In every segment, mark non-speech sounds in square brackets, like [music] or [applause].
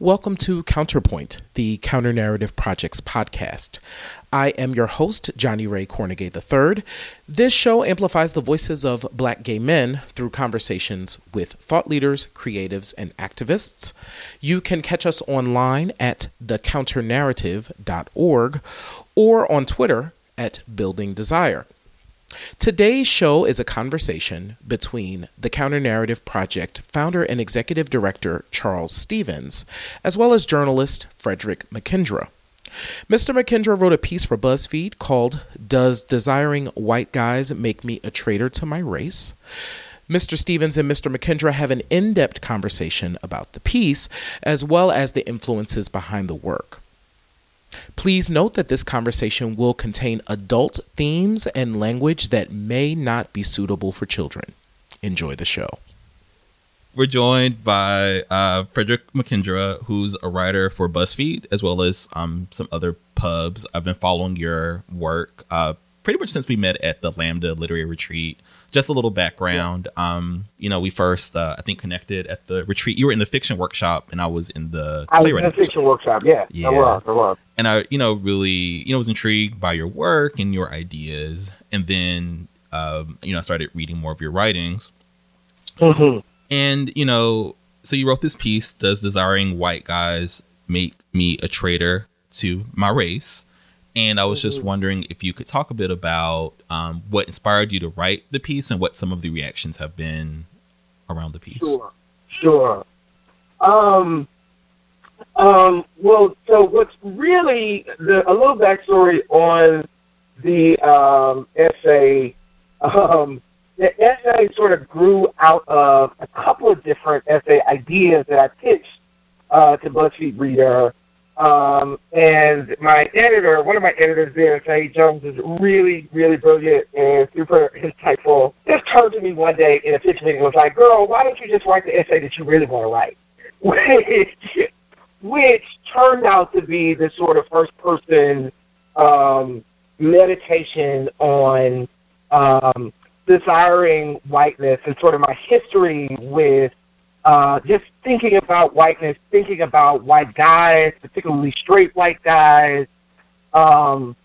Welcome to Counterpoint, the Counter Narrative Project's podcast. I am your host, Johnny Ray Cornegay III. This show amplifies the voices of black gay men through conversations with thought leaders, creatives, and activists. You can catch us online at thecounternarrative.org or on Twitter at Building Desire. Today's show is a conversation between the Counter Narrative Project founder and executive director Charles Stephens, as well as journalist Frederick McKindra. Mr. McKindra wrote a piece for BuzzFeed called Does Desiring White Guys Make Me a Traitor to My Race? Mr. Stephens and Mr. McKindra have an in depth conversation about the piece, as well as the influences behind the work. Please note that this conversation will contain adult themes and language that may not be suitable for children. Enjoy the show. We're joined by uh, Frederick McKindra, who's a writer for BuzzFeed, as well as um, some other pubs. I've been following your work uh, pretty much since we met at the Lambda Literary Retreat just a little background. Yeah. Um, you know, we first uh, I think connected at the retreat. You were in the fiction workshop, and I was in the I was in the fiction workshop. Yeah, yeah, I was. I was. And I, you know, really, you know, was intrigued by your work and your ideas, and then, um, you know, I started reading more of your writings. Mm-hmm. And you know, so you wrote this piece. Does desiring white guys make me a traitor to my race? And I was just mm-hmm. wondering if you could talk a bit about um, what inspired you to write the piece and what some of the reactions have been around the piece. Sure, sure. Um, um, well, so what's really the, a little backstory on the um, essay. [laughs] Um, the essay sort of grew out of a couple of different essay ideas that I pitched uh, to BuzzFeed Reader um, and my editor, one of my editors there, Saeed Jones, is really, really brilliant and super insightful. Just turned to me one day in a pitch meeting and was like, girl, why don't you just write the essay that you really want to write? [laughs] Which, which turned out to be the sort of first person um, meditation on um, desiring whiteness and sort of my history with uh, just thinking about whiteness, thinking about white guys, particularly straight white guys. Um,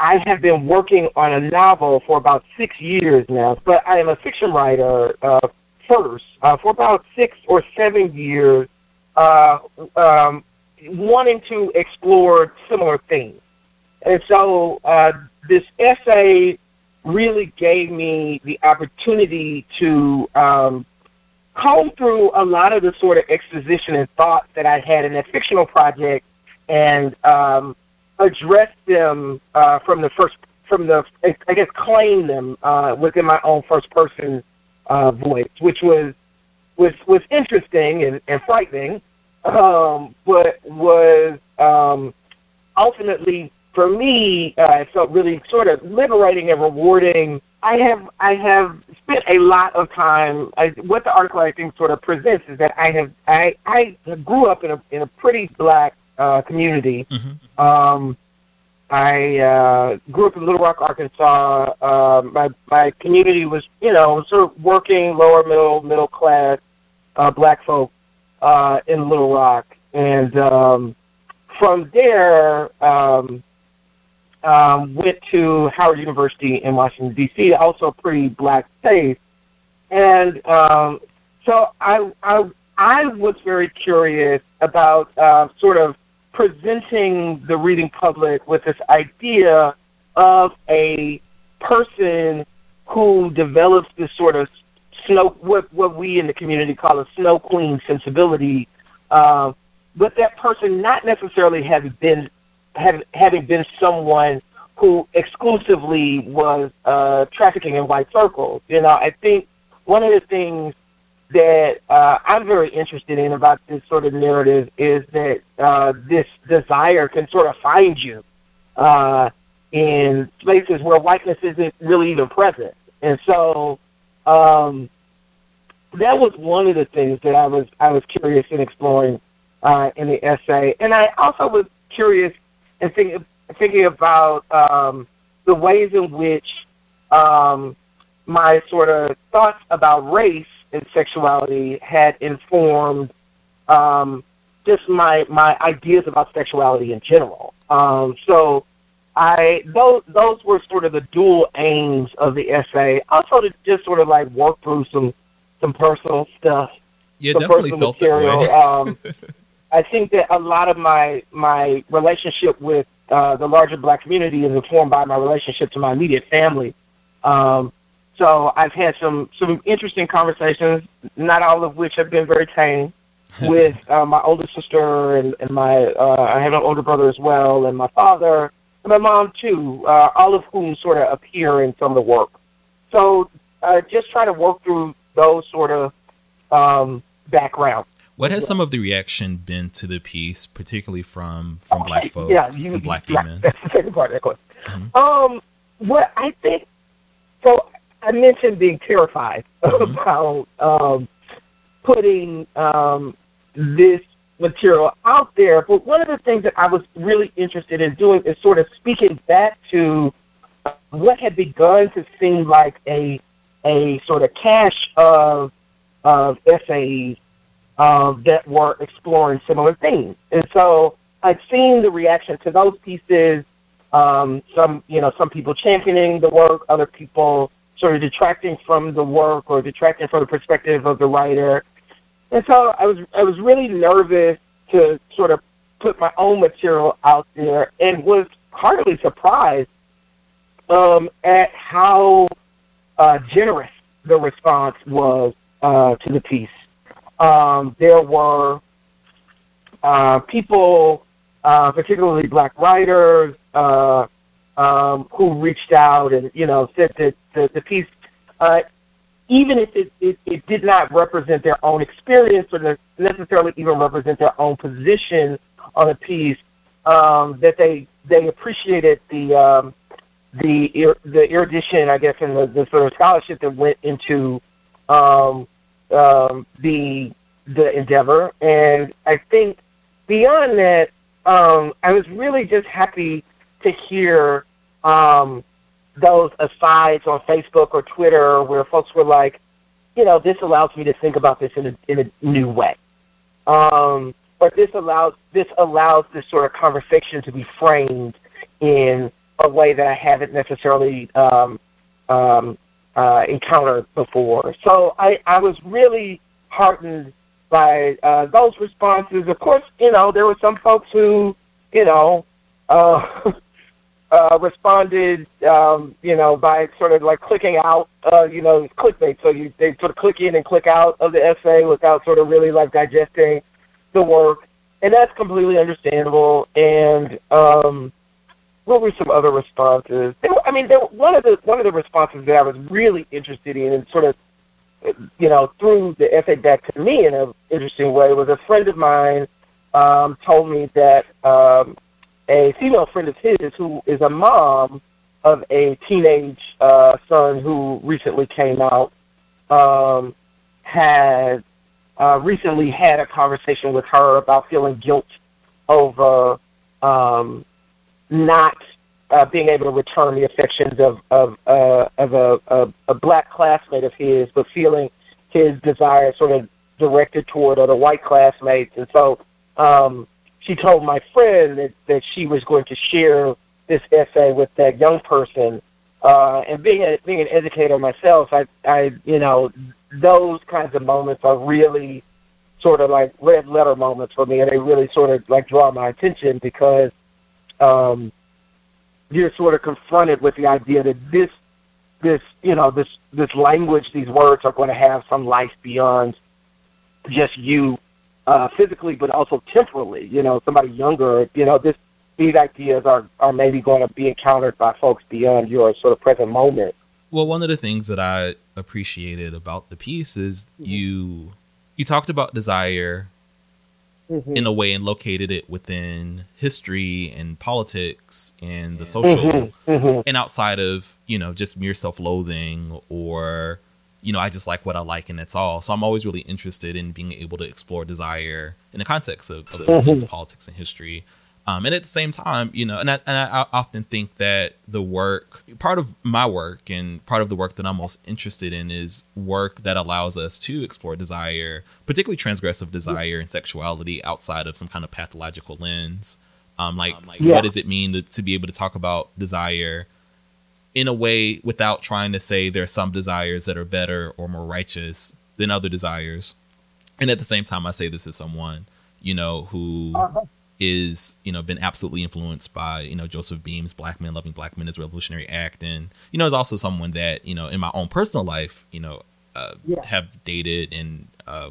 I have been working on a novel for about six years now, but I am a fiction writer uh, first uh, for about six or seven years, uh, um, wanting to explore similar themes. And so uh, this essay really gave me the opportunity to um, comb through a lot of the sort of exposition and thoughts that I had in that fictional project and um, address them uh, from the first, from the, I guess, claim them uh, within my own first person uh, voice, which was was was interesting and, and frightening, um, but was um, ultimately for me, uh, it felt really sort of liberating and rewarding I have I have spent a lot of time. I, what the article I think sort of presents is that I have I I grew up in a in a pretty black uh, community. Mm-hmm. Um, I uh, grew up in Little Rock, Arkansas. Uh, my my community was you know sort of working lower middle middle class uh, black folk uh, in Little Rock, and um, from there. Um, um, went to Howard University in Washington D.C. Also a pretty black state, and um, so I, I I was very curious about uh, sort of presenting the reading public with this idea of a person who develops this sort of snow what what we in the community call a snow queen sensibility, uh, but that person not necessarily having been having, having been someone who exclusively was uh, trafficking in white circles. You know, I think one of the things that uh, I'm very interested in about this sort of narrative is that uh, this desire can sort of find you uh, in places where whiteness isn't really even present. And so um, that was one of the things that I was I was curious in exploring uh, in the essay, and I also was curious and thinking thinking about um, the ways in which um, my sort of thoughts about race and sexuality had informed um, just my my ideas about sexuality in general. Um, so I those those were sort of the dual aims of the essay. Also to just sort of like work through some some personal stuff. Yeah, some definitely personal felt that way. um, [laughs] I think that a lot of my my relationship with uh, the larger black community is informed by my relationship to my immediate family. Um, so I've had some some interesting conversations, not all of which have been very tame, [laughs] with uh, my older sister and, and my uh, I have an older brother as well, and my father and my mom too, uh, all of whom sort of appear in some of the work. So uh, just try to work through those sort of um, backgrounds. What has some of the reaction been to the piece, particularly from from black [laughs] folks yeah, you- and black yeah, women? [laughs] That's the second part of that question. Mhm. Um, what I think, so I mentioned being terrified [laughs] Mhm. about um, putting um, this material out there, but one of the things that I was really interested in doing is sort of speaking back to what had begun to seem like a a sort of cache of of essays um, that were exploring similar themes. And so I'd seen the reaction to those pieces. Um, some, you know, some people championing the work, other people sort of detracting from the work or detracting from the perspective of the writer. And so I was, I was really nervous to sort of put my own material out there, and was heartily surprised um, at how uh, generous the response was uh, to the piece. Um, there were uh, people, uh, particularly black writers, uh, um, who reached out and you know said that the, the piece, uh, even if it, it, it did not represent their own experience or necessarily even represent their own position on a piece, um, that they they appreciated the um, the the erudition, I guess, and the, the sort of scholarship that went into um, um, the the endeavor. And I think beyond that, um, I was really just happy to hear um, those asides on Facebook or Twitter where folks were like, you know, this allows me to think about this in a, in a new way. Um, but this allows this allows this sort of conversation to be framed in a way that I haven't necessarily um, um, uh, encountered before. So I, I was really heartened by uh, those responses. Of course, you know there were some folks who, you know, [laughs] uh, uh, responded, um, you know, by sort of like clicking out, uh, you know, clickbait. So you they sort of click in and click out of the essay without sort of really like digesting the work, and that's completely understandable. And um, what were some other responses? I mean, there, one of the one of the responses that I was really interested in, and sort of, you know, threw the essay back to me in an interesting way, was a friend of mine um, told me that um, a female friend of his, who is a mom of a teenage uh, son who recently came out, um, had uh, recently had a conversation with her about feeling guilt over um, not uh, being able to return the affections of of uh, of a, a a black classmate of his, but feeling his desire sort of directed toward other white classmates, and so um, she told my friend that that she was going to share this essay with that young person. Uh, and being a, being an educator myself, I I you know those kinds of moments are really sort of like red letter moments for me, and they really sort of like draw my attention because um, you're sort of confronted with the idea that this this you know this this language, these words are going to have some life beyond just you uh, physically, but also temporally. You know, somebody younger. You know, this these ideas are are maybe going to be encountered by folks beyond your sort of present moment. Well, one of the things that I appreciated about the piece is you you talked about desire Mm-hmm. in a way and located it within history and politics and the social hmm and outside of you know just mere self-loathing or you know i just like what i like and that's all. So i'm always really interested in being able to explore desire in the context of, of those things politics and history Um, and at the same time, you know, and I, and I often think that the work, part of my work and part of the work that I'm most interested in is work that allows us to explore desire, particularly transgressive desire and sexuality outside of some kind of pathological lens. Um, like, um, like yeah. what does it mean to, to be able to talk about desire in a way without trying to say there are some desires that are better or more righteous than other desires? And at the same time, I say this as someone, you know, who uh-huh is you know been absolutely influenced by you know Joseph Beam's Black Men Loving Black Men is Revolutionary Act, and you know is also someone that you know in my own personal life you know uh, yeah. have dated and uh,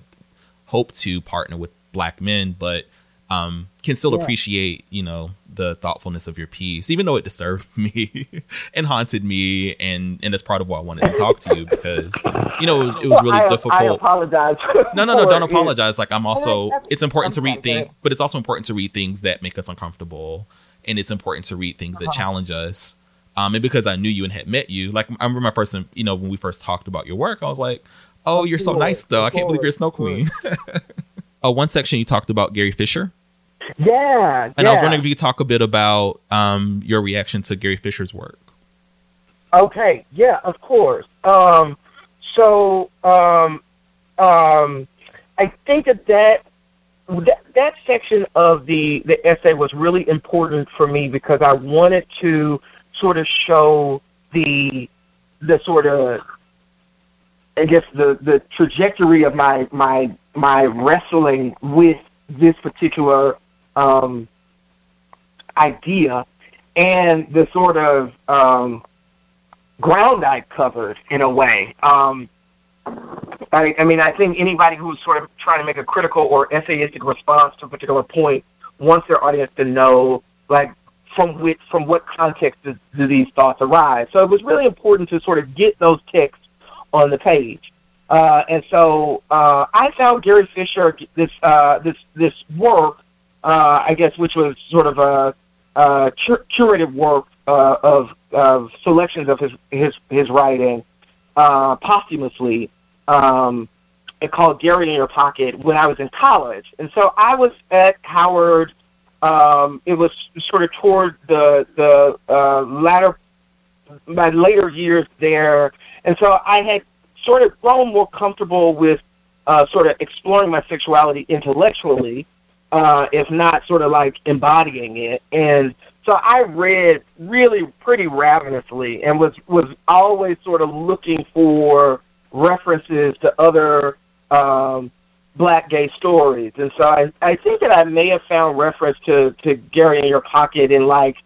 hope to partner with black men, but um, can still yeah. appreciate you know the thoughtfulness of your piece, even though it disturbed [laughs] me and haunted me, and and that's part of why I wanted to talk to you because you know it was it was really I, difficult. I apologize. No, no, no, don't apologize. Like I'm also, it's important to read things, but it's also important to read things that make us uncomfortable, and it's important to read things that uh-huh. challenge us. Um, and because I knew you and had met you, like I remember my first, you know, when we first talked about your work, I was like, "Oh, you're so nice, though. I can't believe you're a snow queen." [laughs] uh, one section you talked about Gary Fisher. Yeah. And yeah. I was wondering if you could talk a bit about um, your reaction to Gary Fisher's work. Okay. Yeah, of course. Um, so um, um, I think that, that that that section of the the essay was really important for me because I wanted to sort of show the the sort of I guess the the trajectory of my my my wrestling with this particular um, idea and the sort of um, ground I covered in a way. Um, I, I mean, I think anybody who's sort of trying to make a critical or essayistic response to a particular point wants their audience to know, like, from which, from what context do, do these thoughts arise. So it was really important to sort of get those texts on the page. Uh, and so uh, I found Gary Fisher this uh, this this work uh, I guess, which was sort of a, a cur- curated work uh, of, of selections of his his his writing uh, posthumously. Um, it called Gary in Your Pocket when I was in college, and so I was at Howard. Um, it was sort of toward the the uh, latter my later years there, and so I had sort of grown more comfortable with uh, sort of exploring my sexuality intellectually uh, if not sort of like embodying it. And so I read really pretty ravenously and was was always sort of looking for references to other um, black gay stories. And so I, I think that I may have found reference to, to Gary in Your Pocket in like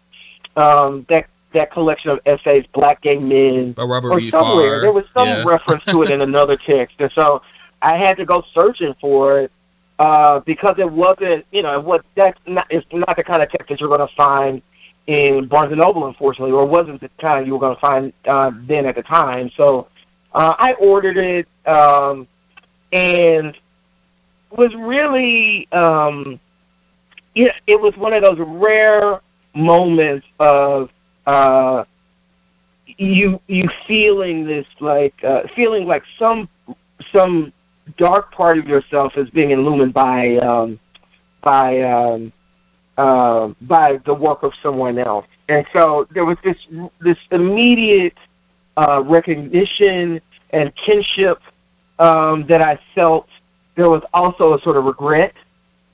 um, that that collection of essays, Black Gay Men, By Robert or somewhere. There was some yeah. reference to it in [laughs] another text. And so I had to go searching for it uh, because it wasn't, you know, what that's not it's not the kind of text that you're going to find in Barnes and Noble, unfortunately, or wasn't the kind you were going to find uh, then at the time. So uh, I ordered it um, and was really, um, yeah, it was one of those rare moments of uh, you you feeling this like uh, feeling like some some dark part of yourself is being illumined by um, by um, uh, by the work of someone else. And so there was this this immediate uh, recognition and kinship um, that I felt. There was also a sort of regret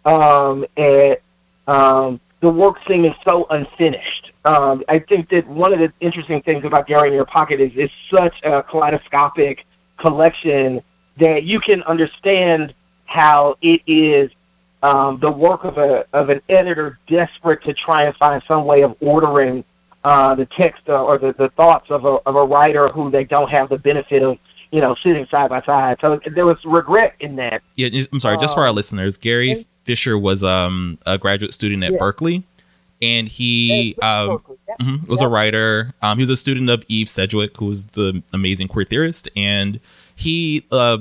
um, at um, the work seeming so unfinished. Um, I think that one of the interesting things about Gary in Your Pocket is it's such a kaleidoscopic collection that you can understand how it is um, the work of a of an editor desperate to try and find some way of ordering uh, the text uh, or the, the thoughts of a of a writer who they don't have the benefit of you know sitting side by side. So there was regret in that. Yeah, I'm sorry. Just for our um, listeners, Gary and, Fisher was um, a graduate student at yeah. Berkeley, and he um, mm-hmm, was a writer. Um, he was a student of Eve Sedgwick, who was the amazing queer theorist, and he uh,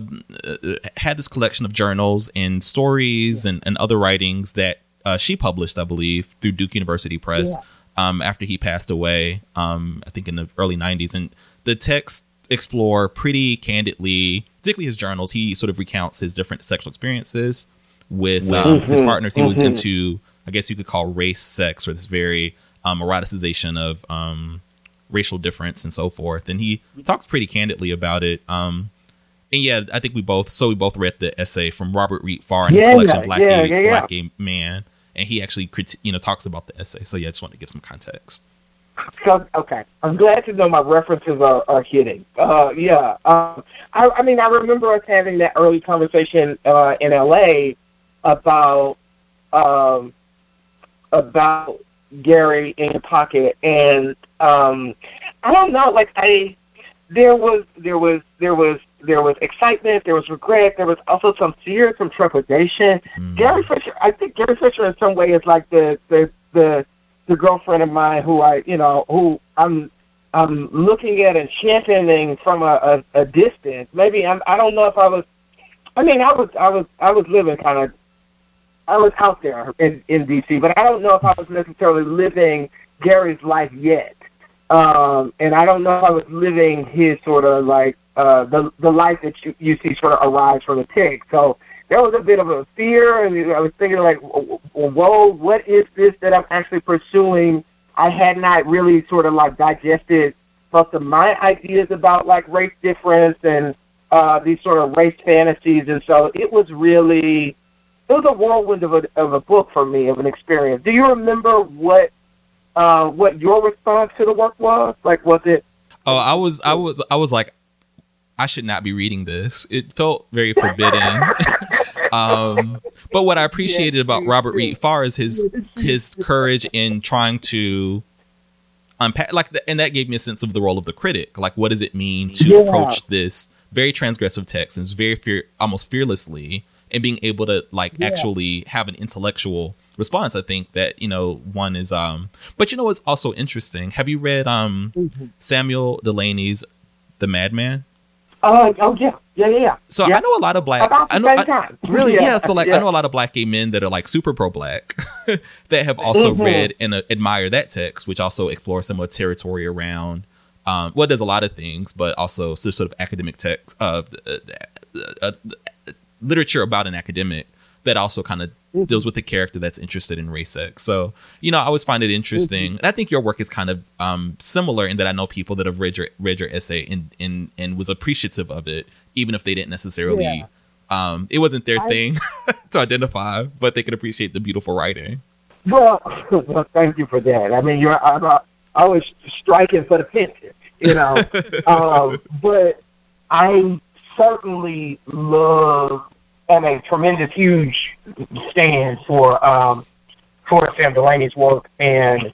had this collection of journals and stories and, and other writings that uh, she published, I believe, through Duke University Press yeah. um, after he passed away, um, I think in the early 90s. And the texts explore pretty candidly, particularly his journals. He sort of recounts his different sexual experiences with um, mm-hmm. his partners he mm-hmm. was into I guess you could call race sex or this very um, eroticization of um, racial difference and so forth. And he talks pretty candidly about it. Um, and yeah, I think we both so we both read the essay from Robert Reid-Pharr in his Yeah, collection Black yeah, Gay yeah. Black Gay Man, and he actually criti- you know talks about the essay. So yeah, I just want to give some context. So, okay, I'm glad to know my references are, are hitting. Uh, yeah, um, I, I mean, I remember us having that early conversation uh, in LA about um, about Gary in your pocket, and um, I don't know, like I there was there was there was there was excitement, there was regret, there was also some fear, some trepidation. Gary Fisher, I think Gary Fisher in some way is like the the the the girlfriend of mine who I you know who I'm I'm looking at and championing from a, a, a distance. Maybe I'm I don't know if I was I mean I was I was I was living kind of I was out there in in DC, but I don't know if I was necessarily living Gary's life yet. Um, and I don't know if I was living his sort of like uh, the the life that you you see sort of arise from the tick. So there was a bit of a fear, and I was thinking like, whoa, what is this that I'm actually pursuing? I had not really sort of like digested most of my ideas about like race difference and uh, these sort of race fantasies, and so it was really it was a whirlwind of a of a book for me of an experience. Do you remember what uh, what your response to the work was? Like, was it? Oh, I was, I was, I was like, I should not be reading this. It felt very forbidden. [laughs] um, but what I appreciated about Robert Reid-Pharr is his his courage in trying to unpack, like, the, and that gave me a sense of the role of the critic. Like, what does it mean to Yeah. approach this very transgressive text and it's very fear, almost fearlessly, and being able to like Yeah. actually have an intellectual response. I think that you know one is um, but you know what's also interesting. Have you read um Samuel Delany's The Madman? Uh, oh yeah, yeah, yeah, yeah. So Yeah. I know a lot of black. About the I know, same I- time. [laughs] really, yeah. Yeah, So like, I know a lot of black gay men that are like super pro black [laughs] that have also Mhm. read and uh, admire that text, which also explores some of the territory around. Um, well, there's a lot of things, but also so- sort of academic text, uh, uh, uh, uh, literature about an academic that also kind of Mm-hmm. Deals with a character that's interested in race sex. So, you know, I always find it interesting. Mm-hmm. And I think your work is kind of um, similar in that I know people that have read your read your essay and and and was appreciative of it, even if they didn't necessarily. Yeah. Um, it wasn't their I- thing [laughs] to identify, but they could appreciate the beautiful writing. Well, [laughs] well, thank you for that. I mean, you're I'm uh, always striking for the fences, you know. [laughs] um, but I certainly love and a tremendous, huge stand for um, for Sam Delany's work, and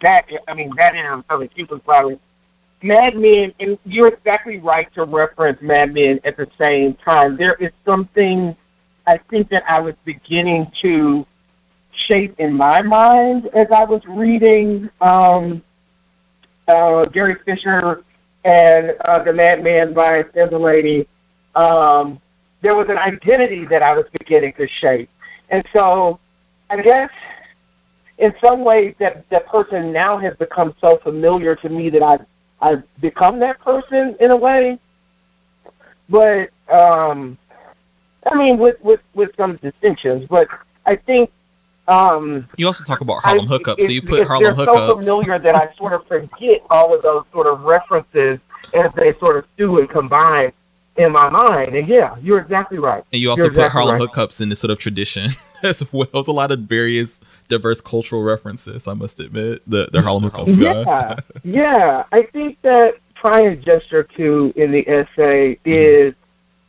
that I mean that in of a Cuban flower. Mad Men, and you're exactly right to reference Mad Men at the same time. There is something I think that I was beginning to shape in my mind as I was reading um, uh, Gary Fisher and uh, The Madman by Sam Delaney. Um, there was an identity that I was beginning to shape. And so I guess in some ways that that person now has become so familiar to me that I've, I've become that person in a way. But, um, I mean, with, with, with some distinctions, but I think um, You also talk about Harlem I- hookups, so you put Harlem they're so familiar that I sort of forget all of those sort of references as they sort of stew and combine in my mind. And yeah, you're exactly right. And you also You're put exactly Harlem right. hookups in this sort of tradition [laughs] as well. It's a lot of various diverse cultural references, I must admit. The the Harlem hookups guy. Yeah, [laughs] yeah. I think that trying to gesture to in the essay Mm-hmm. is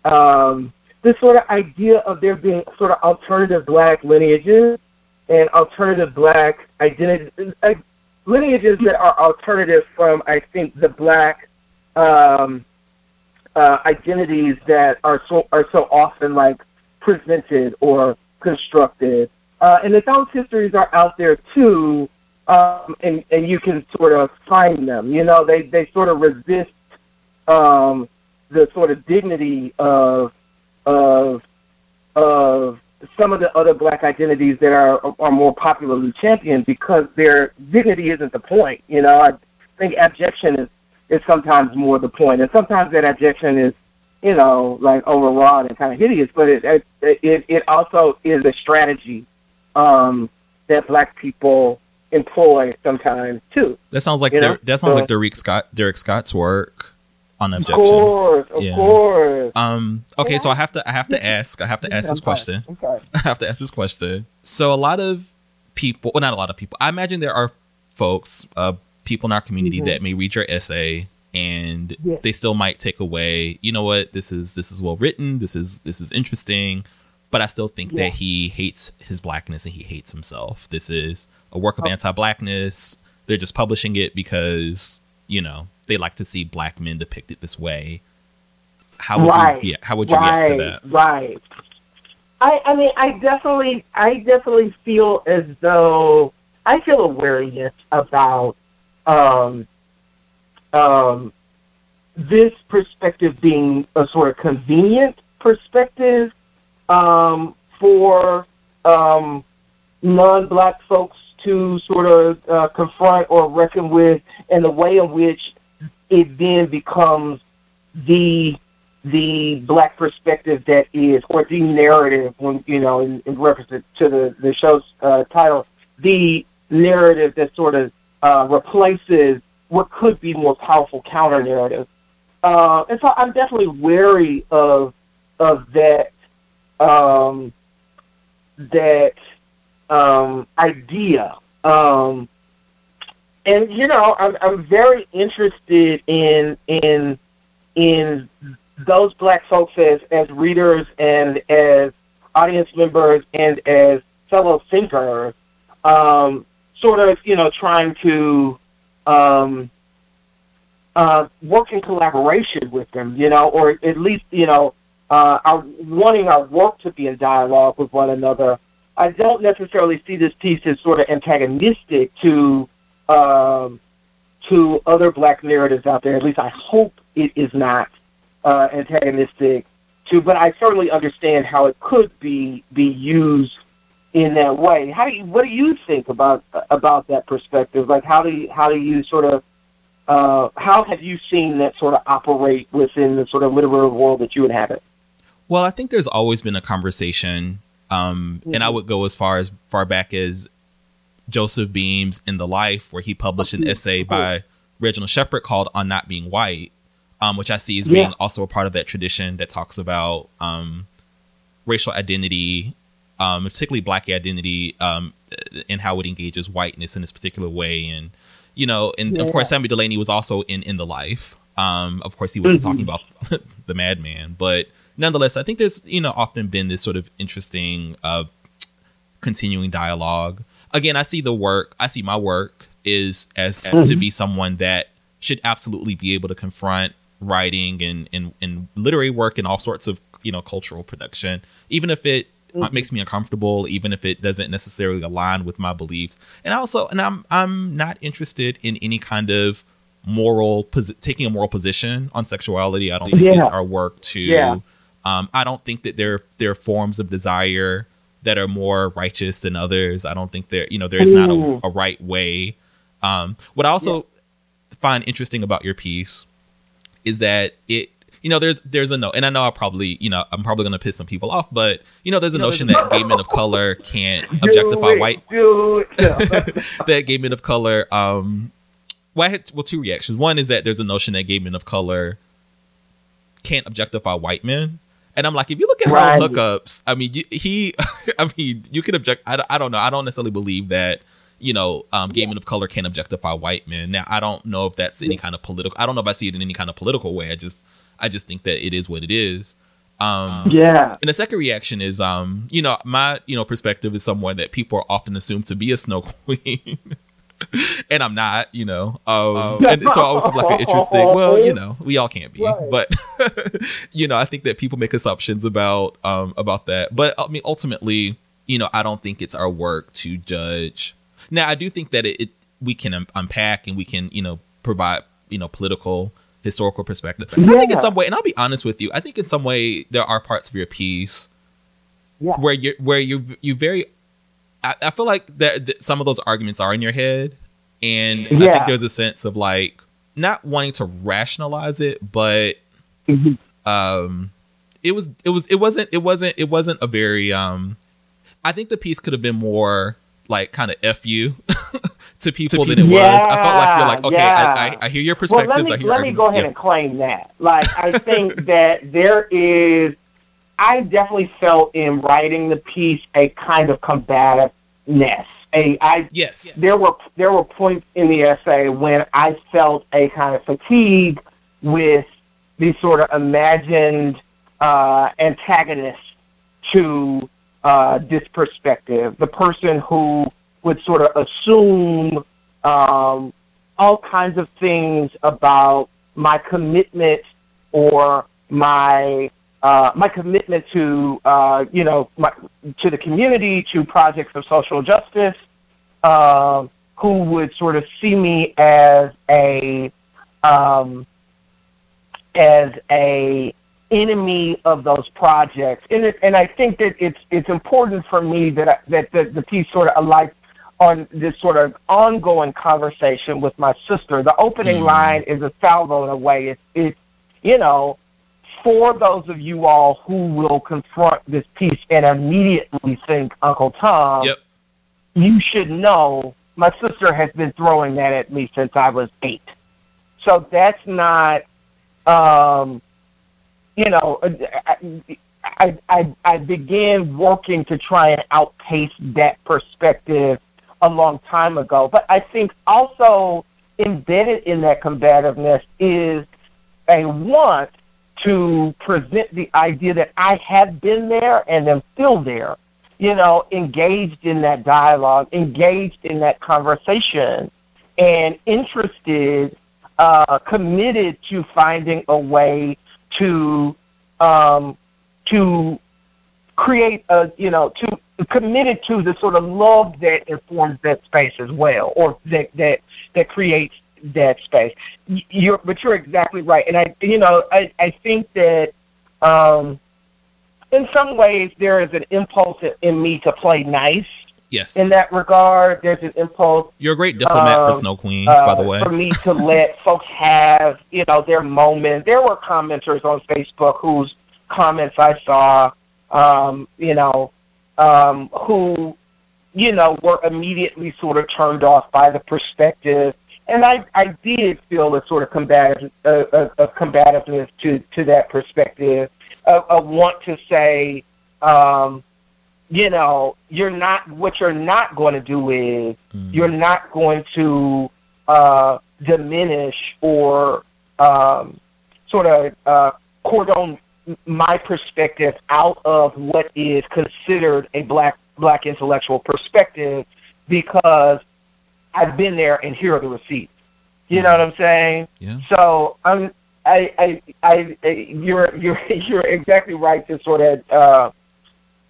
um, this sort of idea of there being sort of alternative black lineages and alternative black identities, uh, lineages that are alternative from, I think, the black um, uh, identities that are so are so often like presented or constructed, uh, and that those histories are out there too, um, and and you can sort of find them. You know, they they sort of resist um, the sort of dignity of of of some of the other black identities that are are more popularly championed because their dignity isn't the point. You know, I think abjection is is sometimes more the point, and sometimes that abjection is you know like overwrought and kind of hideous, but it it it, it also is a strategy um, that black people employ sometimes too. That sounds like Der- that sounds So- like Darieck Scott Darieck Scott's work on abjection. Of course, of Yeah. course. Um. Okay, so I have to I have to [laughs] ask I have to ask I'm this sorry. question. I'm [laughs] sorry. I have to ask this question. So a lot of people, well, not a lot of people. I imagine there are folks, uh, people in our community Mhm. that may read your essay and they still might take away. You know what? This is this is well written. This is this is interesting. But I still think Yeah. that he hates his blackness and he hates himself. This is a work of Oh. anti-blackness. They're just publishing it because you know they like to see black men depicted this way. How would Right. you? Yeah. How would you react to that? Right. I I mean I definitely I definitely feel as though I feel a wariness about um um this perspective being a sort of convenient perspective um for um non-black folks to sort of uh, confront or reckon with and the way in which it then becomes the the black perspective that is, or the narrative, when you know, in, in reference to the the show's uh, title, the narrative that sort of uh, replaces what could be more powerful counter narrative. Uh, and so I'm definitely wary of of that um, that um, idea. Um, and you know, I'm I'm very interested in in in those black folks as as readers and as audience members and as fellow thinkers, um, sort of you know trying to um, uh, work in collaboration with them, you know, or at least you know uh, our wanting our work to be in dialogue with one another. I don't necessarily see this piece as sort of antagonistic to um, to other black narratives out there. At least I hope it is not uh, antagonistic to, but I certainly understand how it could be be used in that way. How do you, what do you think about about that perspective? Like how do you, how do you sort of uh, how have you seen that sort of operate within the sort of literary world that you inhabit? Well, I think there's always been a conversation, um, and I would go as far as far back as Joseph Beam's in the Life, where he published an essay by Reginald Shepard called "On Not Being White," um, which I see as being Yeah. also a part of that tradition that talks about um, racial identity, um, particularly Black identity, um, and how it engages whiteness in this particular way. And you know, and of course, Samuel Delany was also in in the Life. Um, of course, he wasn't Mhm. talking about [laughs] the Madman, but nonetheless, I think there's you know often been this sort of interesting uh, continuing dialogue. Again, I see the work, I see my work is as to be someone that should absolutely be able to confront writing and, and, and literary work and all sorts of you know cultural production, even if it uh, makes me uncomfortable, even if it doesn't necessarily align with my beliefs. And also, and I'm I'm not interested in any kind of moral posi- taking a moral position on sexuality. I don't think Yeah. it's our work to. Yeah. Um, I don't think that there there are forms of desire that are more righteous than others. I don't think there you know there is not Mm. a, a right way. Um, what I also find interesting about your piece is that it you know there's there's a no, and I know I probably you know I'm probably gonna piss some people off, but you know there's a notion that gay men of color can't [laughs] objectify it, white [laughs] that gay men of color um well I had well two reactions. One is that there's a notion that gay men of color can't objectify white men. And I'm like, if you look at Right. her lookups, I mean, you, he, [laughs] I mean, you can object. I, don't- I don't know. I don't necessarily believe that, you know, um, gay men of color can't objectify white men. Now, I don't know if that's any kind of political. I don't know if I see it in any kind of political way. I just, I just think that it is what it is. Um, yeah. and the second reaction is, um, you know, my, you know, perspective is someone that people are often assumed to be a snow [laughs] queen. and I'm not, you know. Um, Oh. and so I always have like an interesting, well, you know, we all can't be, Right. but [laughs] you know, I think that people make assumptions about, um, about that. But I mean, ultimately, you know, I don't think it's our work to judge. Now, I do think that it, it we can un- unpack and we can, you know, provide, you know, political, historical perspective. And I think in some way, and I'll be honest with you, I think in some way there are parts of your piece Yeah. where you where you you very I, I feel like that, that some of those arguments are in your head and I think there's a sense of like not wanting to rationalize it but Mhm. um it was it was it wasn't it wasn't it wasn't a very um I think the piece could have been more like kind of f you [laughs] [laughs] to people than it yeah, was. I felt like you're like, okay, yeah. I, I, I, hear your perspectives. Well, let me, let me go ahead yeah. and claim that. Like, I [laughs] think that there is. I definitely felt in writing the piece a kind of combativeness. A I yes. There were there were points in the essay when I felt a kind of fatigue with these sort of imagined uh, antagonists to uh, this perspective. The person who would sort of assume um, all kinds of things about my commitment or my uh, my commitment to uh, you know my, to the community, to projects of social justice, uh, who would sort of see me as a um, as a enemy of those projects. And it, and I think that it's it's important for me that I, that the, the piece sort of alights on this sort of ongoing conversation with my sister. The opening mm. line is a salvo in a way. It's it's you know for those of you all who will confront this piece and immediately think Uncle Tom, yep. you should know my sister has been throwing that at me since I was eight. So that's not um, you know, I, I, I began working to try and outpace that perspective a long time ago. But I think also embedded in that combativeness is a want to present the idea that I have been there and am still there, you know, engaged in that dialogue, engaged in that conversation, and interested, uh, committed to finding a way to um, to create a you know to committed to the sort of love that informs that space as well, or that that that creates that space. You're, but you're exactly right, and I you know I I think that. Um, in some ways, there is an impulse in me to play nice. Yes. In that regard, there's an impulse. You're a great diplomat um, for Snow Queens, uh, by the way. For me to let [laughs] folks have, you know, their moment. There were commenters on Facebook whose comments I saw, um, you know, um, who, you know, were immediately sort of turned off by the perspective. And I, I did feel a sort of combative, a, a, a combativeness to, to that perspective, a, a want to say, um, you know, you're not what you're not going to do is mm. you're not going to uh, diminish or um, sort of uh, cordon my perspective out of what is considered a black black intellectual perspective because I've been there and here are the receipts. You know what I'm saying? Yeah. So I'm I I I you're you're [laughs] you're exactly right to sort of uh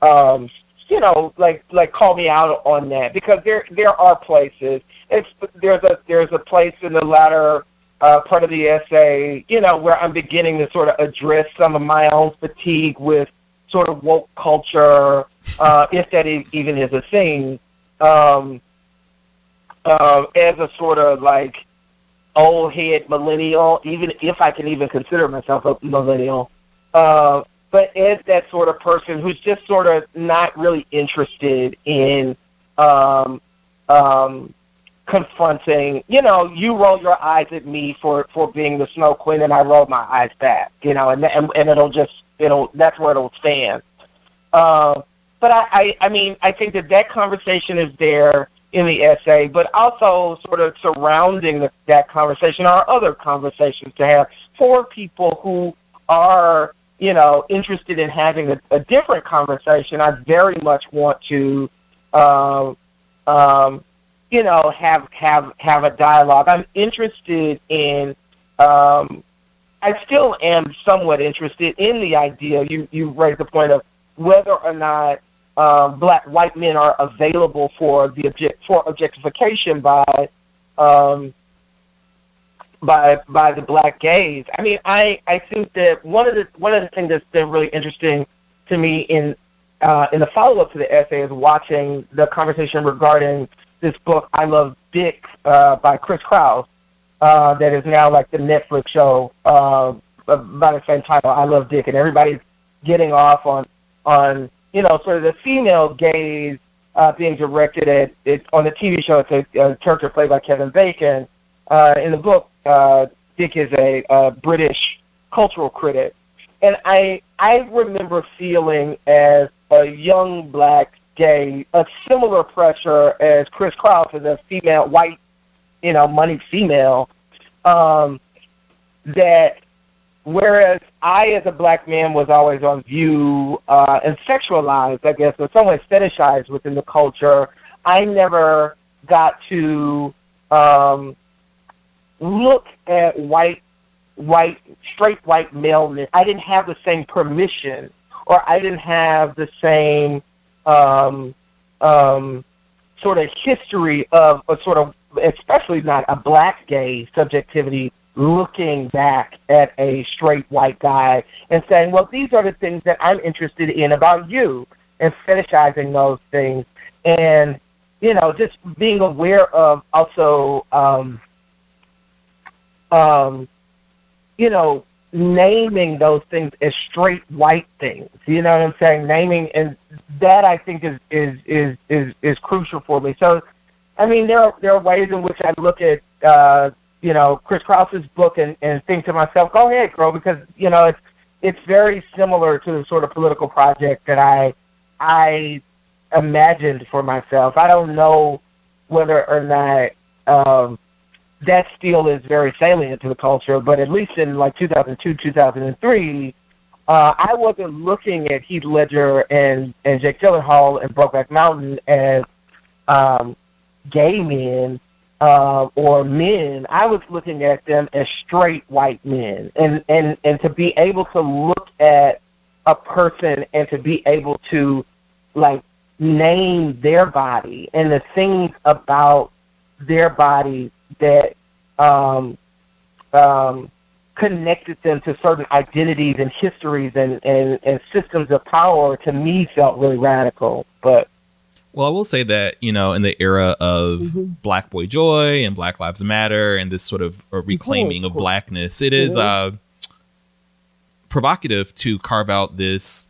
um you know, like like call me out on that because there there are places. It's there's a there's a place in the latter uh, part of the essay, you know, where I'm beginning to sort of address some of my own fatigue with sort of woke culture, uh, [laughs] if that even is a thing, um, uh, as a sort of like old head millennial, even if I can even consider myself a millennial. Uh, but as that sort of person who's just sort of not really interested in um, um, confronting. You know, you roll your eyes at me for for being the Snow Queen, and I roll my eyes back. You know, and and, and it'll just it'll that's where it'll stand. Uh, but I, I I mean I think that that conversation is there in the essay, but also sort of surrounding the, that conversation are other conversations to have for people who are you know, interested in having a, a different conversation, I very much want to, um, um, you know, have have have a dialogue. I'm interested in. Um, I still am somewhat interested in the idea. You you raised the point of whether or not um, black white men are available for the object for objectification by um, by by the black gaze. I mean, I I think that one of the one of the things that's been really interesting to me in uh, in the follow up to the essay is watching the conversation regarding this book I Love Dick uh, by Chris Kraus uh, that is now like the Netflix show uh, by the same title I Love Dick, and everybody's getting off on on you know, sort of the female gaze uh, being directed at it on the TV show. It's a, a character played by Kevin Bacon. Uh, in the book, uh, Dick is a, a British cultural critic, and I I remember feeling as a young black gay a similar pressure as Chris Kraus as a female white, you know, moneyed female. Um, that whereas I, as a black man, was always on view uh, and sexualized, I guess, or somewhat fetishized within the culture, I never got to um, look at white, white, straight white maleness. I didn't have the same permission, or I didn't have the same um, um, sort of history of a sort of, especially not a black gay subjectivity looking back at a straight white guy and saying, well, these are the things that I'm interested in about you, and fetishizing those things. And, you know, just being aware of also, um, um, you know, naming those things as straight white things. You know what I'm saying? Naming and that I think is is is is, is crucial for me. So, I mean, there are there are ways in which I look at uh, you know Chris Kraus's book and and think to myself, go ahead, girl, because you know it's it's very similar to the sort of political project that I I imagined for myself. I don't know whether or not um, that still is very salient to the culture, but at least in like 2002, 2003, uh, I wasn't looking at Heath Ledger and and Jake Gyllenhaal and Brokeback Mountain as um, gay men uh, or men, I was looking at them as straight white men, and and and to be able to look at a person and to be able to like name their body and the things about their body that um, um, connected them to certain identities and histories and, and, and systems of power to me felt really radical. But well, I will say that, you know, in the era of mm-hmm. Black Boy Joy and Black Lives Matter and this sort of reclaiming of blackness, it is mm-hmm. uh, provocative to carve out this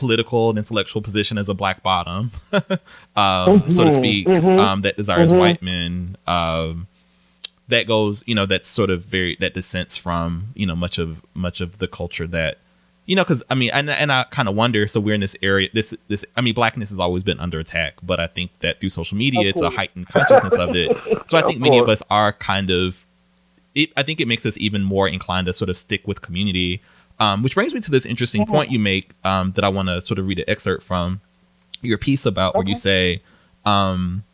political and intellectual position as a black bottom, [laughs] um, mm-hmm. so to mm-hmm. speak, mm-hmm. um, that desires mm-hmm. white men. Um, that goes, you know, that's sort of very that dissents from, you know, much of much of the culture that you know, because I mean, and, and I kind of wonder. So we're in this area. This this I mean, blackness has always been under attack, but I think that through social media, it's a heightened consciousness of it. So I think of many of us are kind of. It, I think it makes us even more inclined to sort of stick with community. Um, which brings me to this interesting mm-hmm. point you make um, that I want to sort of read an excerpt from your piece about, where you say, um,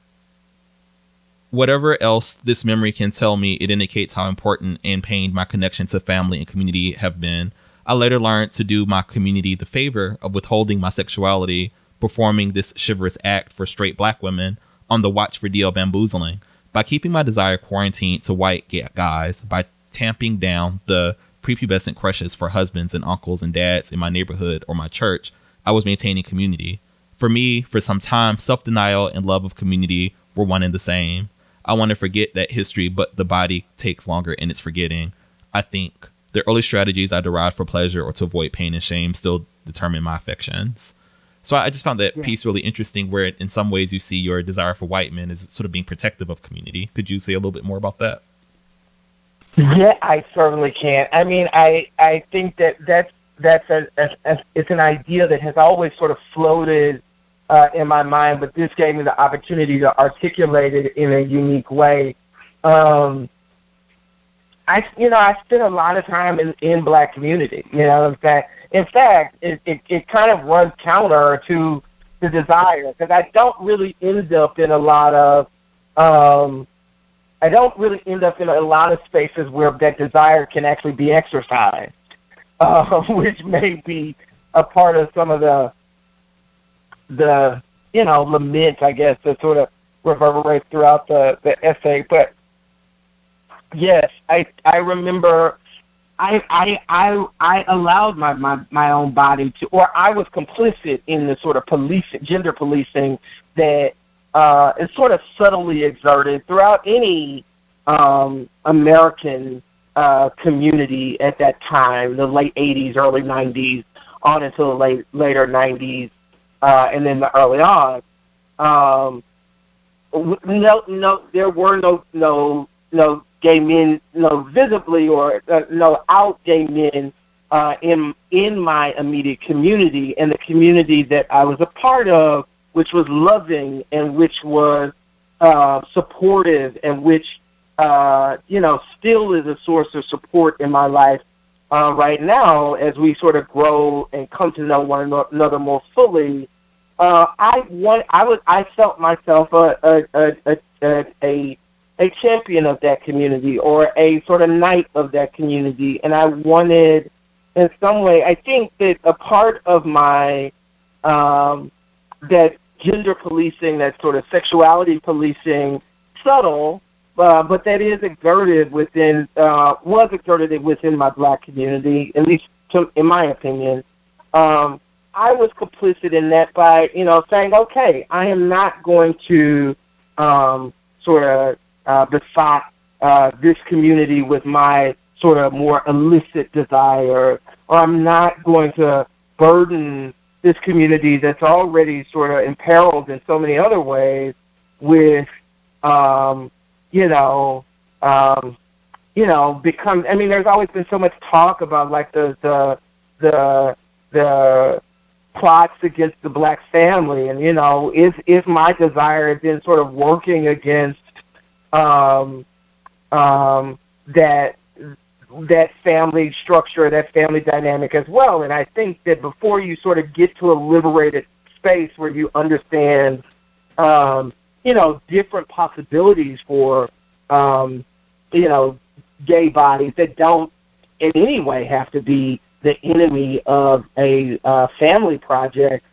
whatever else this memory can tell me, it indicates how important and pained my connection to family and community have been. I later learned to do my community the favor of withholding my sexuality, performing this chivalrous act for straight black women on the watch for DL bamboozling, by keeping my desire quarantined to white guys, by tamping down the prepubescent crushes for husbands and uncles and dads in my neighborhood or my church, I was maintaining community. For me, for some time, self denial and love of community were one and the same. I want to forget that history, but the body takes longer in its forgetting. I think the early strategies I derived for pleasure or to avoid pain and shame still determine my affections. So I just found that yeah. piece really interesting, where in some ways you see your desire for white men is sort of being protective of community. Could you say a little bit more about that? Yeah, I certainly can. I mean, I I think that that's that's a, a, a it's an idea that has always sort of floated uh, in my mind, but this gave me the opportunity to articulate it in a unique way. Um, I you know I spend a lot of time in in black community. You know, in fact, in fact, it it, it kind of runs counter to the desire because I don't really end up in a lot of um, I don't really end up in a lot of spaces where that desire can actually be exercised, uh, [laughs] which may be a part of some of the the you know lament, I guess, that sort of reverberates throughout the the essay. But Yes, I I remember I I I I allowed my my my own body to, or I was complicit in the sort of police gender policing that uh, is sort of subtly exerted throughout any um, American uh, community at that time, the late '80s, early '90s, on until the late later '90s, uh, and then the early on. Um, no, no, there were no no no gay men, no visibly or uh, no out gay men uh, in in my immediate community and the community that I was a part of, which was loving and which was uh, supportive and which uh, you know still is a source of support in my life uh, right now as we sort of grow and come to know one another more fully. Uh, I want I was I felt myself a a, a a a a champion of that community or a sort of knight of that community, and I wanted in some way. I think that a part of my um, that gender policing, that sort of sexuality policing, subtle, uh, but that is exerted within uh, was exerted within my black community, at least to, in my opinion. Um, I was complicit in that by you know saying, okay, I am not going to um, sort of uh, besot uh, this community with my sort of more illicit desire, or I'm not going to burden this community that's already sort of imperiled in so many other ways with, um, you know, um, you know, become. I mean, there's always been so much talk about like the the the the plots against the black family, and you know, is is my desire then sort of working against um, um, that that family structure, that family dynamic as well. And I think that before you sort of get to a liberated space where you understand, um, you know, different possibilities for, um, you know, gay bodies that don't in any way have to be the enemy of a uh, family project.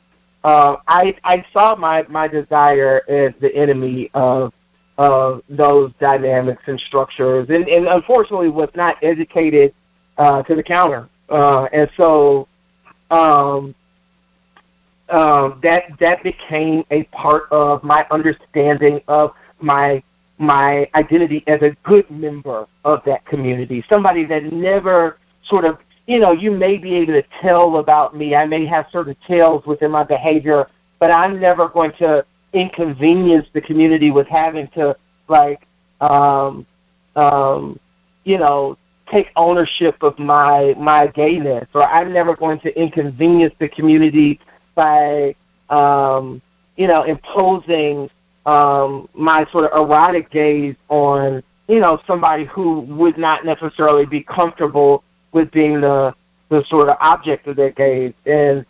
Uh, I I saw my my desire as the enemy of of those dynamics and structures, and, and unfortunately was not educated uh, to the counter. Uh, and so um, um, that that became a part of my understanding of my my identity as a good member of that community. Somebody that never sort of you know you may be able to tell about me. I may have certain tales within my behavior, but I'm never going to inconvenience the community with having to like um um you know take ownership of my my gayness. Or I'm never going to inconvenience the community by um you know imposing um my sort of erotic gaze on you know somebody who would not necessarily be comfortable with being the the sort of object of their gaze. And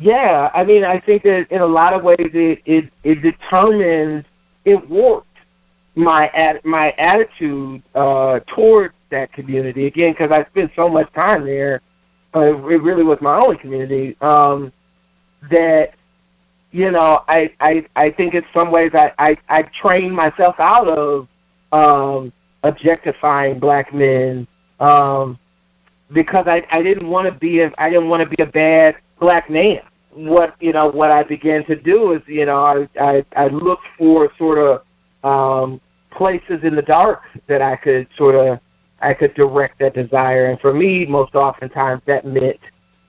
yeah, I mean, I think that in a lot of ways it it, it determines it warped my at my attitude uh, towards that community again because I spent so much time there. Uh, it really was my only community um, that you know I, I I think in some ways I I, I trained myself out of um, objectifying black men um, because I I didn't want to be a I didn't want to be a bad black man what you know what I began to do is you know I I, I looked for sort of um, places in the dark that I could sort of I could direct that desire, and for me, most oftentimes that meant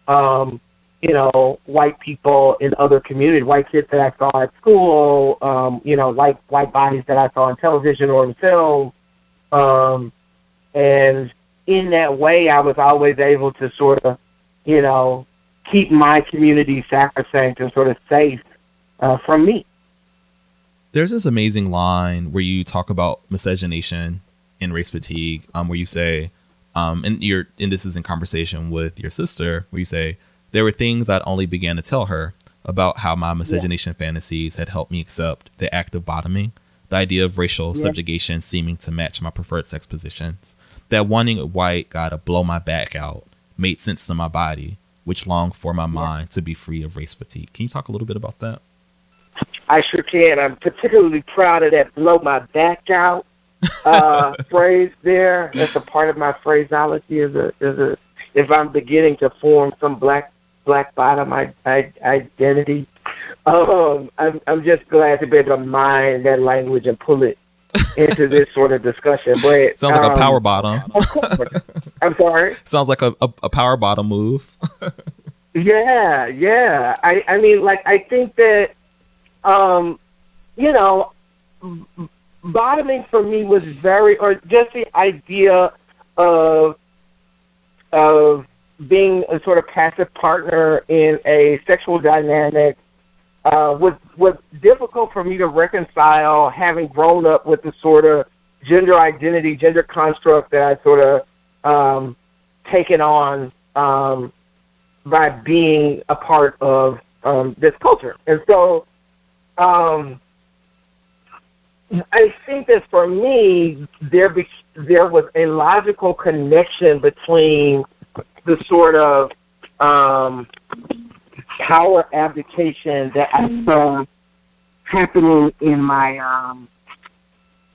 um, you know white people in other communities, white kids that I saw at school, um, you know white white bodies that I saw on television or in film, um, and in that way, I was always able to sort of you know keep my community sacrosanct and sort of safe uh, from me. There's this amazing line where you talk about miscegenation and race fatigue, um, where you say, um, and you're, and this is in conversation with your sister, where you say, there were things I'd only began to tell her about how my miscegenation yeah. fantasies had helped me accept the act of bottoming, the idea of racial yeah. subjugation seeming to match my preferred sex positions, that wanting a white guy to blow my back out made sense to my body, which long for my mind to be free of race fatigue. Can you talk a little bit about that? I sure can. I'm particularly proud of that blow my back out uh, [laughs] phrase there. That's a part of my phraseology as a, as a if I'm beginning to form some black black bottom I, I, identity. Um, I'm I'm just glad to be able to mine that language and pull it into this sort of discussion. But [laughs] sounds like um, a power bottom. Of course. I'm sorry. [laughs] Sounds like a, a, a power bottom move. [laughs] Yeah, yeah. I I mean, like I think that, um, you know, bottoming for me was very, or just the idea of of being a sort of passive partner in a sexual dynamic uh, was was difficult for me to reconcile, having grown up with the sort of gender identity, gender construct that I sort of um, taken on um, by being a part of um, this culture, and so um, I think that for me, there be, there was a logical connection between the sort of um, power abdication that I saw happening in my um,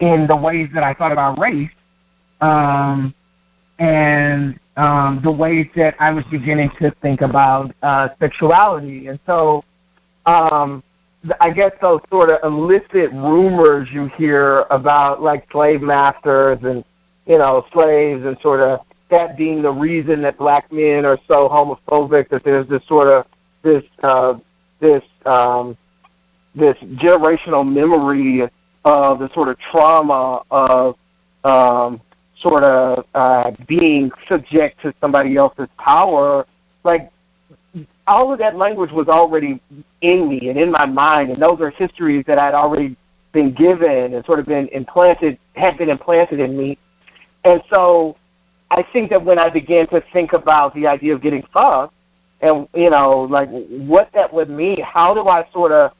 in the ways that I thought about race, um, and um, the ways that I was beginning to think about uh, sexuality, and so um, I guess those sort of illicit rumors you hear about like slave masters and you know slaves and sort of that being the reason that black men are so homophobic that there's this sort of this uh, this um, this generational memory of the sort of trauma of um, sort of uh, being subject to somebody else's power. Like all of that language was already in me and in my mind, and those are histories that I'd already been given and sort of been implanted, had been implanted in me. And so I think that when I began to think about the idea of getting fucked and, you know, like what that would mean, how do I sort of,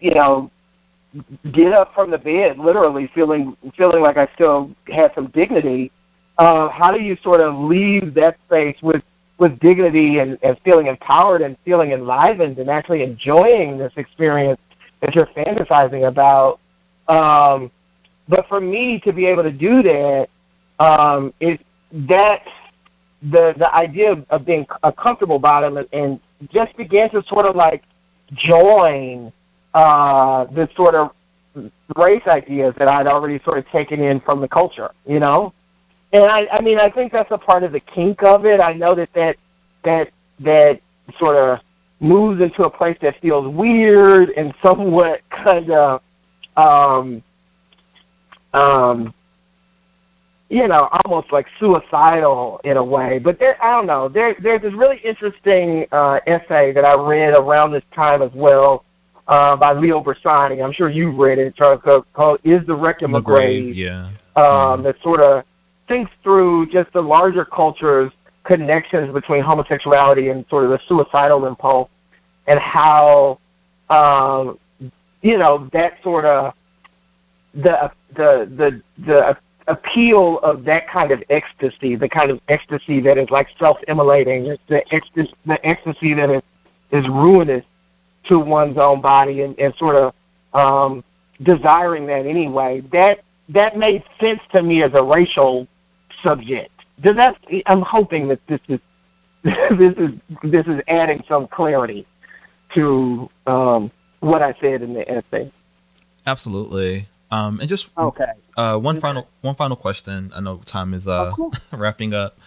you know, get up from the bed, literally feeling feeling like I still had some dignity. Uh, how do you sort of leave that space with with dignity and, and feeling empowered and feeling enlivened and actually enjoying this experience that you're fantasizing about? Um, but for me to be able to do that, um, it that the the idea of, of being a comfortable bottom and, and just began to sort of like join uh, this sort of race ideas that I'd already sort of taken in from the culture, you know. And I, I mean, I think that's a part of the kink of it. I know that that that that sort of moves into a place that feels weird and somewhat [laughs] kind of um, um, you know, almost like suicidal in a way. But there, I don't know. There, there's this really interesting uh, essay that I read around this time as well uh, by Leo Bersani. I'm sure you've read it, Charles, called "Is the Rectum the a Grave?" yeah. Um, That sort of thinks through just the larger culture's connections between homosexuality and sort of the suicidal impulse, and how um, you know that sort of the the the the appeal of that kind of ecstasy, the kind of ecstasy that is like self-immolating, the ecstasy, the ecstasy that is is ruinous to one's own body and, and sort of um, desiring that anyway. That that made sense to me as a racial subject. Does that? I'm hoping that this is [laughs] this is this is adding some clarity to um, what I said in the essay. Absolutely. Um, and just Okay. uh, one final one final question. I know time is uh, Oh, cool. [laughs] wrapping up.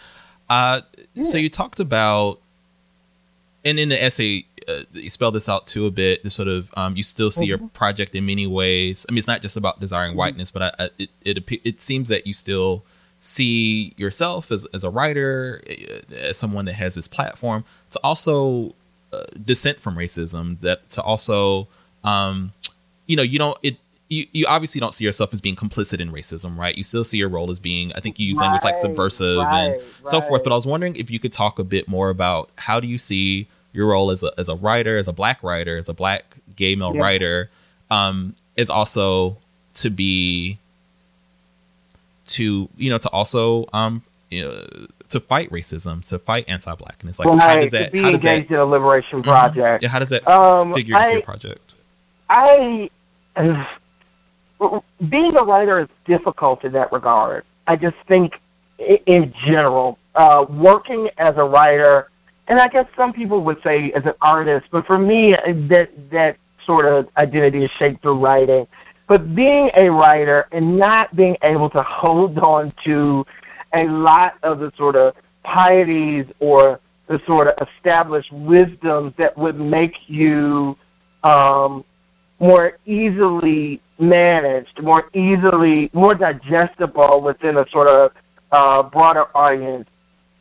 Uh, So you talked about, and in the essay, uh, you spell this out too a bit. The sort of um, you still see your Mm-hmm. project in many ways. I mean, it's not just about desiring whiteness, but I, I, it it it seems that you still see yourself as as a writer, uh, as someone that has this platform to also uh, dissent from racism. That to also, um, you know, you don't it. You, you obviously don't see yourself as being complicit in racism, right? You still see your role as being, I think you use language like Right, subversive and right, so forth. But I was wondering if you could talk a bit more about how do you see your role as a as a writer, as a black writer, as a black gay male Yeah. writer, um, is also to be to you know to also um you know, to fight racism, to fight anti-blackness. Like how does that to be how does that engaged in a liberation project. yeah how does that Um, figure into I- your project? I being a writer is difficult in that regard. I just think, in general, uh, working as a writer, and I guess some people would say as an artist, but for me, uh, that that sort of identity is shaped through writing. But being a writer and not being able to hold on to a lot of the sort of pieties or the sort of established wisdoms that would make you um, more easily managed, more easily, more digestible within a sort of uh, broader audience.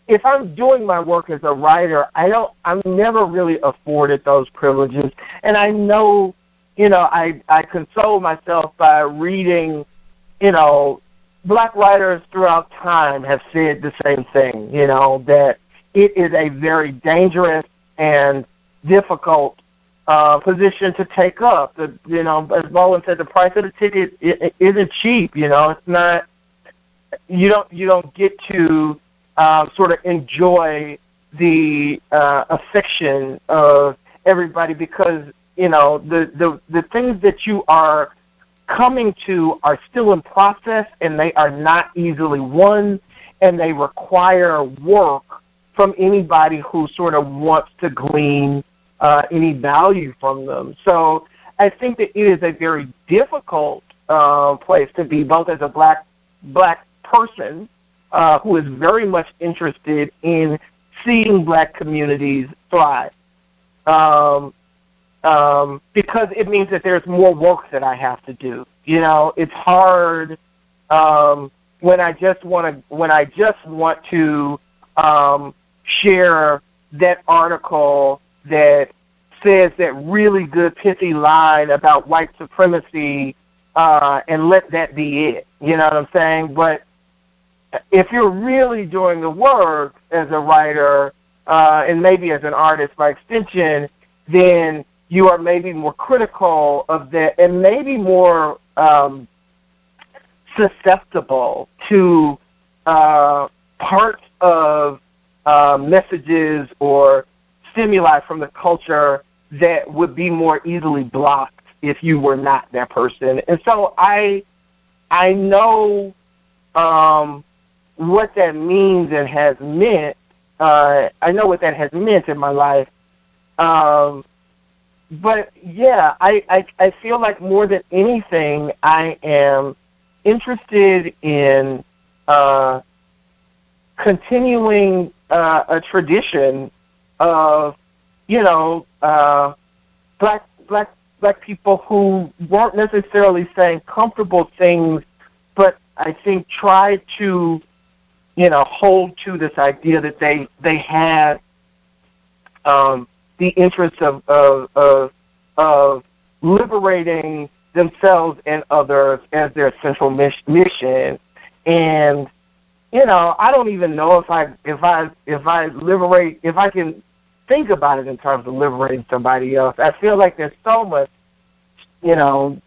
If I'm doing my work as a writer, I don't. I'm never really afforded those privileges, and I know, you know, I I console myself by reading, you know, black writers throughout time have said the same thing. You know that it is a very dangerous and difficult uh, position to take up. The, you know, as Baldwin said, the price of the ticket it, it isn't cheap. You know, it's not. You don't you don't get to uh, sort of enjoy the uh, affection of everybody because you know the the the things that you are coming to are still in process and they are not easily won and they require work from anybody who sort of wants to glean uh, any value from them. So I think that it is a very difficult uh, place to be, both as a black black person uh, who is very much interested in seeing black communities thrive. Um, um, because it means that there's more work that I have to do. You know, it's hard um, when I just want to when I just want to um, share that article that says that really good pithy line about white supremacy uh, and let that be it. You know what I'm saying? But if you're really doing the work as a writer uh, and maybe as an artist by extension, then you are maybe more critical of that and maybe more um, susceptible to uh, parts of uh, messages or stimuli from the culture that would be more easily blocked if you were not that person. And so I I know um, what that means and has meant. Uh, I know what that has meant in my life. Um, but yeah, I, I I feel like more than anything, I am interested in uh, continuing uh, a tradition of you know uh, black black black people who weren't necessarily saying comfortable things, but I think tried to you know hold to this idea that they they had um, the interests of, of, of, of liberating themselves and others as their central mission. And you know, I don't even know if I if I if I liberate if I can think about it in terms of liberating somebody else. I feel like there's so much, you know,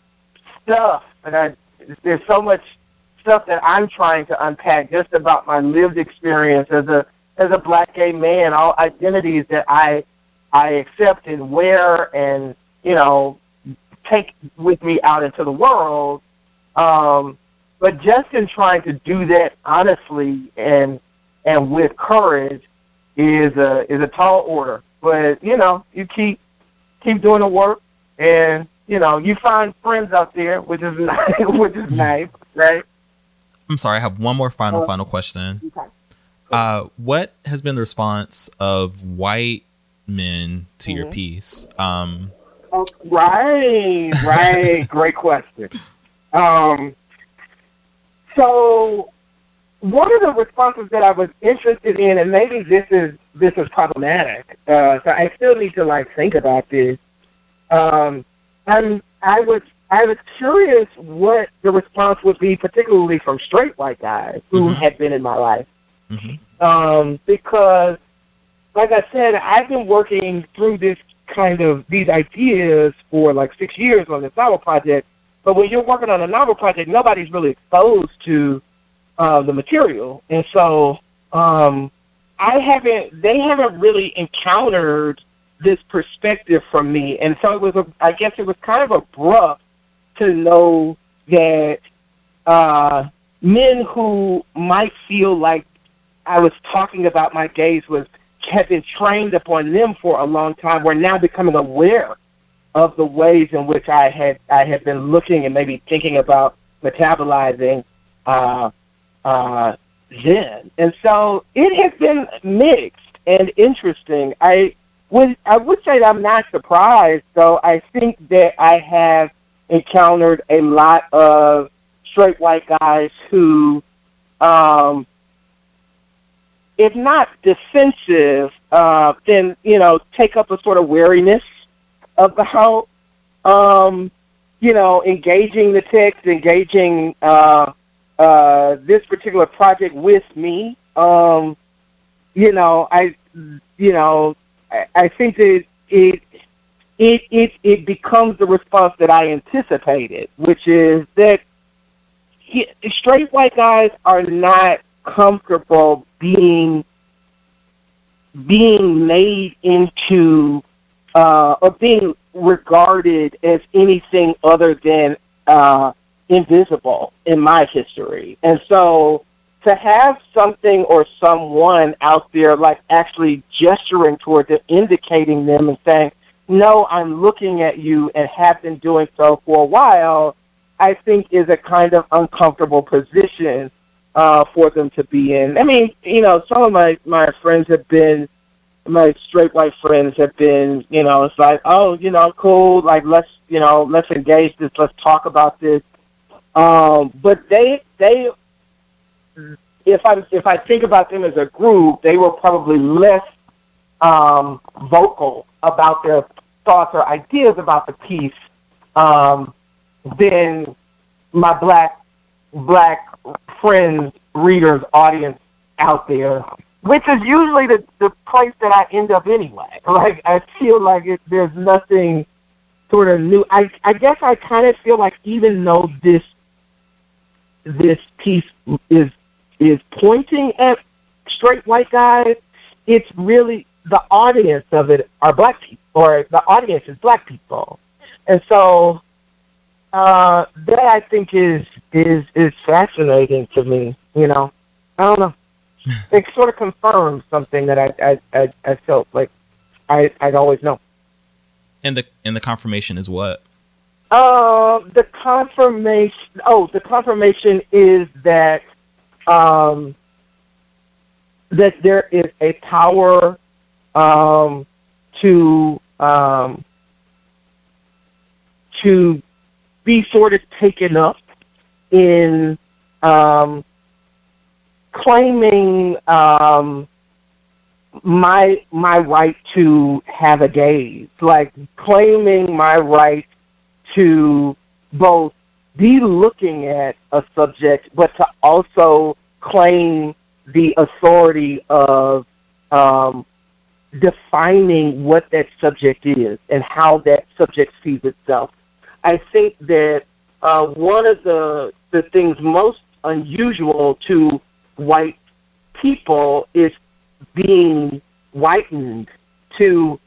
stuff, and I there's so much stuff that I'm trying to unpack just about my lived experience as a as a black gay man, all identities that I I accept and wear and you know take with me out into the world. Um, but just in trying to do that honestly and and with courage is a is a tall order. But you know, you keep keep doing the work, and you know, you find friends out there, which is [laughs] nice, which is nice, right? I'm sorry, I have one more final uh, final question. Okay. Uh, what has been the response of white men to mm-hmm. your piece? Um, oh, right, right. [laughs] Great question. Um, so one of the responses that I was interested in, and maybe this is this is problematic, uh, so I still need to like think about this. Um, I'm I was I was curious what the response would be, particularly from straight white guys who mm-hmm. had been in my life, mm-hmm. um, because like I said, I've been working through this kind of these ideas for like six years on this novel project. But when you're working on a novel project, nobody's really exposed to uh, the material, and so um, I haven't. They haven't really encountered this perspective from me, and so it was. A, I guess it was kind of abrupt to know that uh, men who might feel like I was talking about my gaze was had been trained upon them for a long time were now becoming aware of the ways in which I had I had been looking and maybe thinking about metabolizing uh, uh, then. And so it has been mixed. and interesting. I would I would say that I'm not surprised, though. I think that I have encountered a lot of straight white guys who, um, if not defensive, uh, then you know take up a sort of wariness about um, you know engaging the text, engaging uh, uh, this particular project with me. Um, you know, I you know I, I think that it it it it becomes the response that I anticipated, which is that he, straight white guys are not comfortable being being made into uh, or being regarded as anything other than uh, invisible in my history, and so to have something or someone out there like actually gesturing towards it, indicating them and saying, no, I'm looking at you and have been doing so for a while, I think is a kind of uncomfortable position uh, for them to be in. I mean, you know, some of my, my friends have been, my straight white friends have been, you know, it's like, oh, you know, cool, like let's, you know, let's engage this, let's talk about this. Um, but they, they if I if I think about them as a group, they were probably less um, vocal about their thoughts or ideas about the piece um, than my black black friends, readers, audience out there, which is usually the the place that I end up anyway. [laughs] Like I feel like it, there's nothing sort of new. I I guess I kind of feel like even though this this piece is is pointing at straight white guys, it's really the audience of it are black people, or the audience is black people, and so uh, that I think is is is fascinating to me. You know, I don't know. [laughs] it sort of confirms something that I I I, I felt like I I'd always know. And the and the confirmation is what? Uh, the confirmation. Oh, the confirmation is that um, that there is a power um, to um, to be sort of taken up in um, claiming um, my my right to have a gaze, like claiming my right to both be looking at a subject, but to also claim the authority of um, defining what that subject is and how that subject sees itself. I think that uh, one of the the things most unusual to white people is being whitened to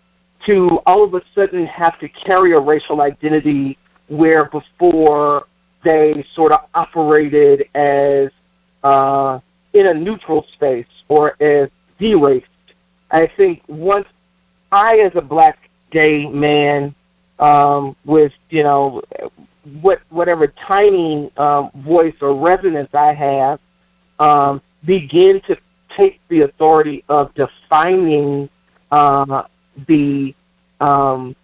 to all of a sudden have to carry a racial identity where before they sort of operated as uh, in a neutral space or as deraced. I think once I, as a black gay man, um, with you know what whatever tiny um, voice or resonance I have, um, begin to take the authority of defining uh, the um,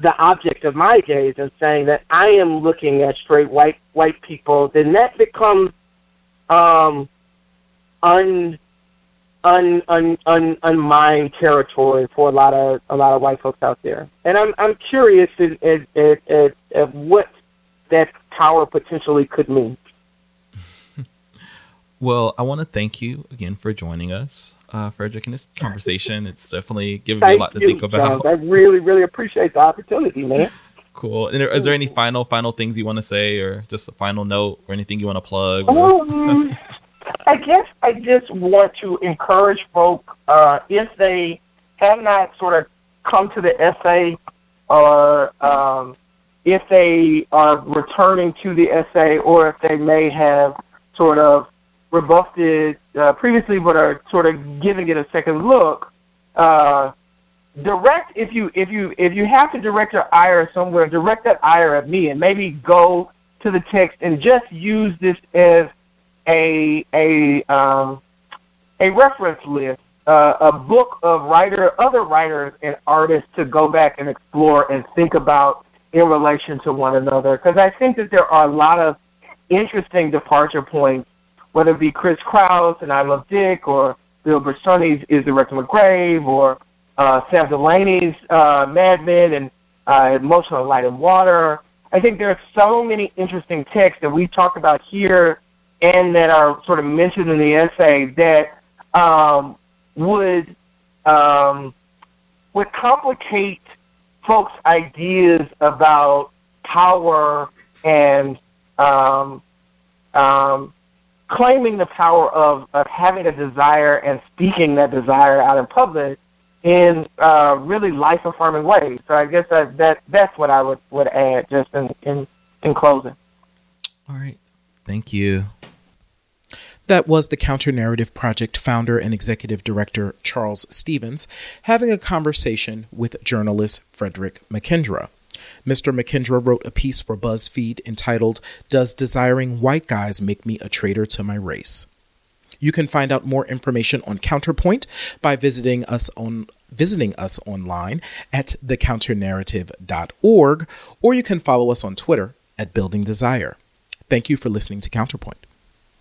the object of my gaze and saying that I am looking at straight white white people, then that becomes um, un, un, un, un, unmined territory for a lot of a lot of white folks out there. And I'm I'm curious at, at, at, at, at what that power potentially could mean. Well, I want to thank you again for joining us, uh, Frederick, in this conversation. It's definitely given me a lot to you, think about. John. I really, really appreciate the opportunity, man. Cool. And is there any final, final things you want to say, or just a final note, or anything you want to plug? Um, I guess I just want to encourage folk uh, if they have not sort of come to the essay, or um, if they are returning to the essay, or if they may have sort of rebuffed it uh, previously, but are sort of giving it a second look. Uh, direct if you if you if you have to direct your ire somewhere, direct that ire at me, and maybe go to the text and just use this as a a um, a reference list uh, a book of writer, other writers and artists to go back and explore and think about in relation to one another. Because I think that there are a lot of interesting departure points, whether it be Chris Kraus and I Love Dick, or Bill Bersani's Is the Rectum a Grave, or uh, Sam Delany's uh, Mad Man and uh, Motion of Light in Water. I think there are so many interesting texts that we talk about here and that are sort of mentioned in the essay that um, would um, would complicate folks' ideas about power and um, um, claiming the power of, of having a desire and speaking that desire out in public in uh, really life affirming ways. So I guess that, that that's what I would, would add just in, in, in closing. All right. Thank you. That was the Counter Narrative Project founder and executive director Charles Stephens having a conversation with journalist Frederick McKindra. Mr. McKindra wrote a piece for BuzzFeed entitled Does Desiring White Guys Make Me a Traitor to My Race? You can find out more information on Counterpoint by visiting us on visiting us online at thecounternarrative.org or you can follow us on Twitter at Building Desire. Thank you for listening to Counterpoint.